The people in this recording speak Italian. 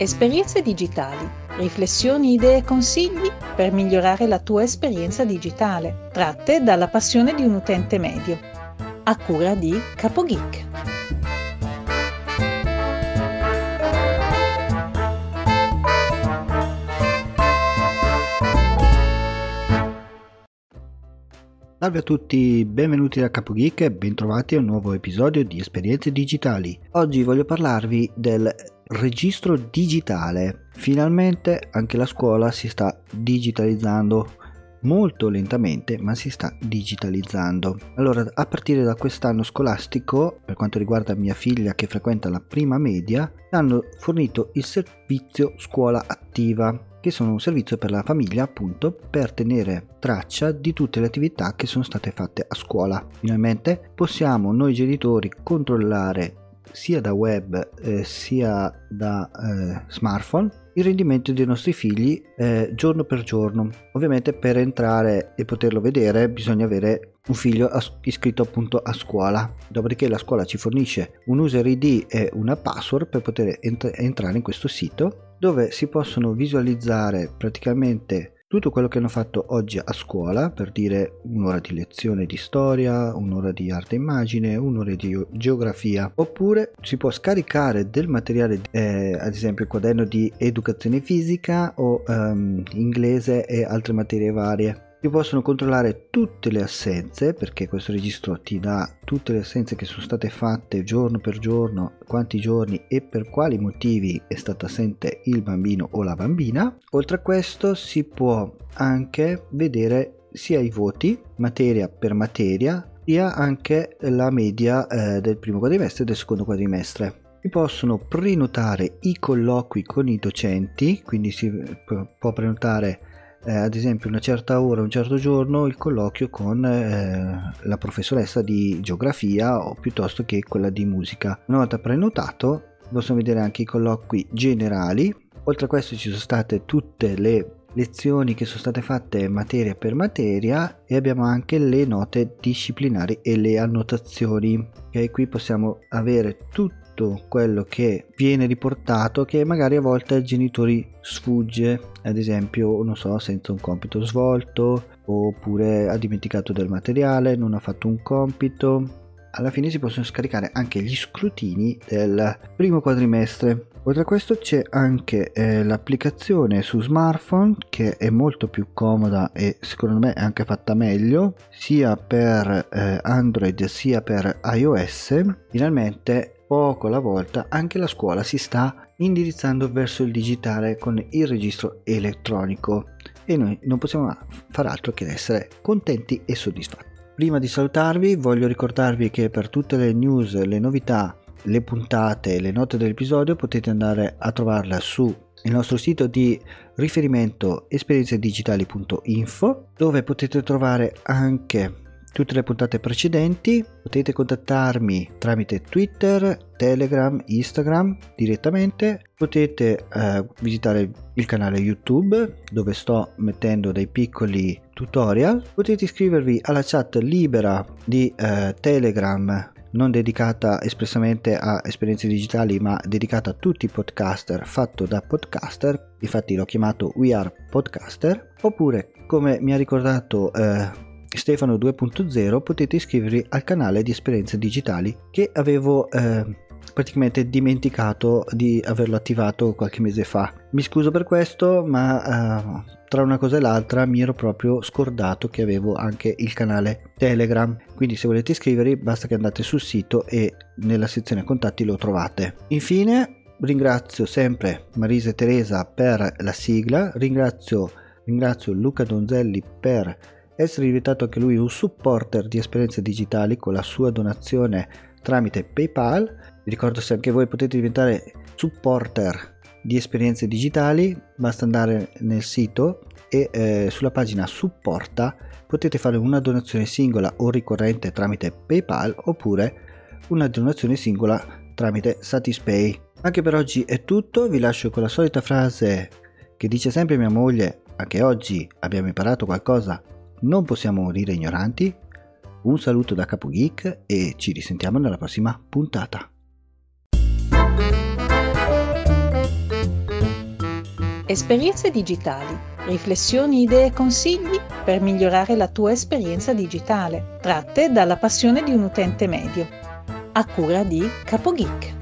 Esperienze digitali. Riflessioni, idee e consigli per migliorare la tua esperienza digitale, tratte dalla passione di un utente medio. A cura di CapoGeek. Salve a tutti, benvenuti da CapoGeek e bentrovati a un nuovo episodio di Esperienze Digitali. Oggi voglio parlarvi del registro digitale. Finalmente anche la scuola si sta digitalizzando molto lentamente, ma si sta digitalizzando. Allora, a partire da quest'anno scolastico, per quanto riguarda mia figlia che frequenta la prima media, hanno fornito il servizio scuola attiva che sono un servizio per la famiglia appunto per tenere traccia di tutte le attività che sono state fatte a scuola. Finalmente possiamo noi genitori controllare sia da web eh, sia da eh, smartphone il rendimento dei nostri figli eh, giorno per giorno. Ovviamente per entrare e poterlo vedere bisogna avere un figlio iscritto appunto a scuola. Dopodiché la scuola ci fornisce un user ID e una password per poter ent- entrare in questo sito dove si possono visualizzare praticamente tutto quello che hanno fatto oggi a scuola, per dire un'ora di lezione di storia, un'ora di arte e immagine, un'ora di geografia, oppure si può scaricare del materiale, eh, ad esempio il quaderno di educazione fisica o um, inglese e altre materie varie si possono controllare tutte le assenze perché questo registro ti dà tutte le assenze che sono state fatte giorno per giorno, quanti giorni e per quali motivi è stato assente il bambino o la bambina. Oltre a questo si può anche vedere sia i voti materia per materia sia anche la media eh, del primo quadrimestre e del secondo quadrimestre. Si possono prenotare i colloqui con i docenti, quindi si può prenotare eh, ad esempio una certa ora, un certo giorno, il colloquio con eh, la professoressa di geografia o piuttosto che quella di musica. Una volta prenotato possiamo vedere anche i colloqui generali. Oltre a questo ci sono state tutte le lezioni che sono state fatte materia per materia e abbiamo anche le note disciplinari e le annotazioni. Okay, qui possiamo avere tutto tutto quello che viene riportato che magari a volte ai genitori sfugge, ad esempio, non so, senza un compito svolto oppure ha dimenticato del materiale, non ha fatto un compito. Alla fine si possono scaricare anche gli scrutini del primo quadrimestre. Oltre a questo c'è anche eh, l'applicazione su smartphone che è molto più comoda e secondo me è anche fatta meglio sia per eh, Android sia per iOS. Finalmente poco alla volta anche la scuola si sta indirizzando verso il digitale con il registro elettronico e noi non possiamo far altro che essere contenti e soddisfatti. Prima di salutarvi voglio ricordarvi che per tutte le news, le novità, le puntate e le note dell'episodio potete andare a trovarla su il nostro sito di riferimento esperienzedigitali.info dove potete trovare anche tutte le puntate precedenti. Potete contattarmi tramite Twitter, Telegram, Instagram direttamente. Potete eh, visitare il canale YouTube dove sto mettendo dei piccoli tutorial. Potete iscrivervi alla chat libera di eh, Telegram non dedicata espressamente a esperienze digitali ma dedicata a tutti i podcaster fatto da podcaster infatti l'ho chiamato We Are Podcaster oppure come mi ha ricordato eh, Stefano 2.0 potete iscrivervi al canale di esperienze digitali che avevo eh, praticamente dimenticato di averlo attivato qualche mese fa. Mi scuso per questo, ma eh, tra una cosa e l'altra mi ero proprio scordato che avevo anche il canale Telegram. Quindi se volete iscrivervi basta che andate sul sito e nella sezione contatti lo trovate. Infine ringrazio sempre Marisa e Teresa per la sigla, ringrazio, ringrazio Luca Donzelli per essere diventato anche lui un supporter di esperienze digitali con la sua donazione tramite PayPal. Vi ricordo se anche voi potete diventare supporter di esperienze digitali, basta andare nel sito e eh, sulla pagina supporta potete fare una donazione singola o ricorrente tramite PayPal oppure una donazione singola tramite Satispay. Anche per oggi è tutto, vi lascio con la solita frase che dice sempre mia moglie, anche oggi abbiamo imparato qualcosa non possiamo morire ignoranti. Un saluto da Capo Geek e ci risentiamo nella prossima puntata. Esperienze digitali, riflessioni, idee e consigli per migliorare la tua esperienza digitale, tratte dalla passione di un utente medio. A cura di CapoGeek.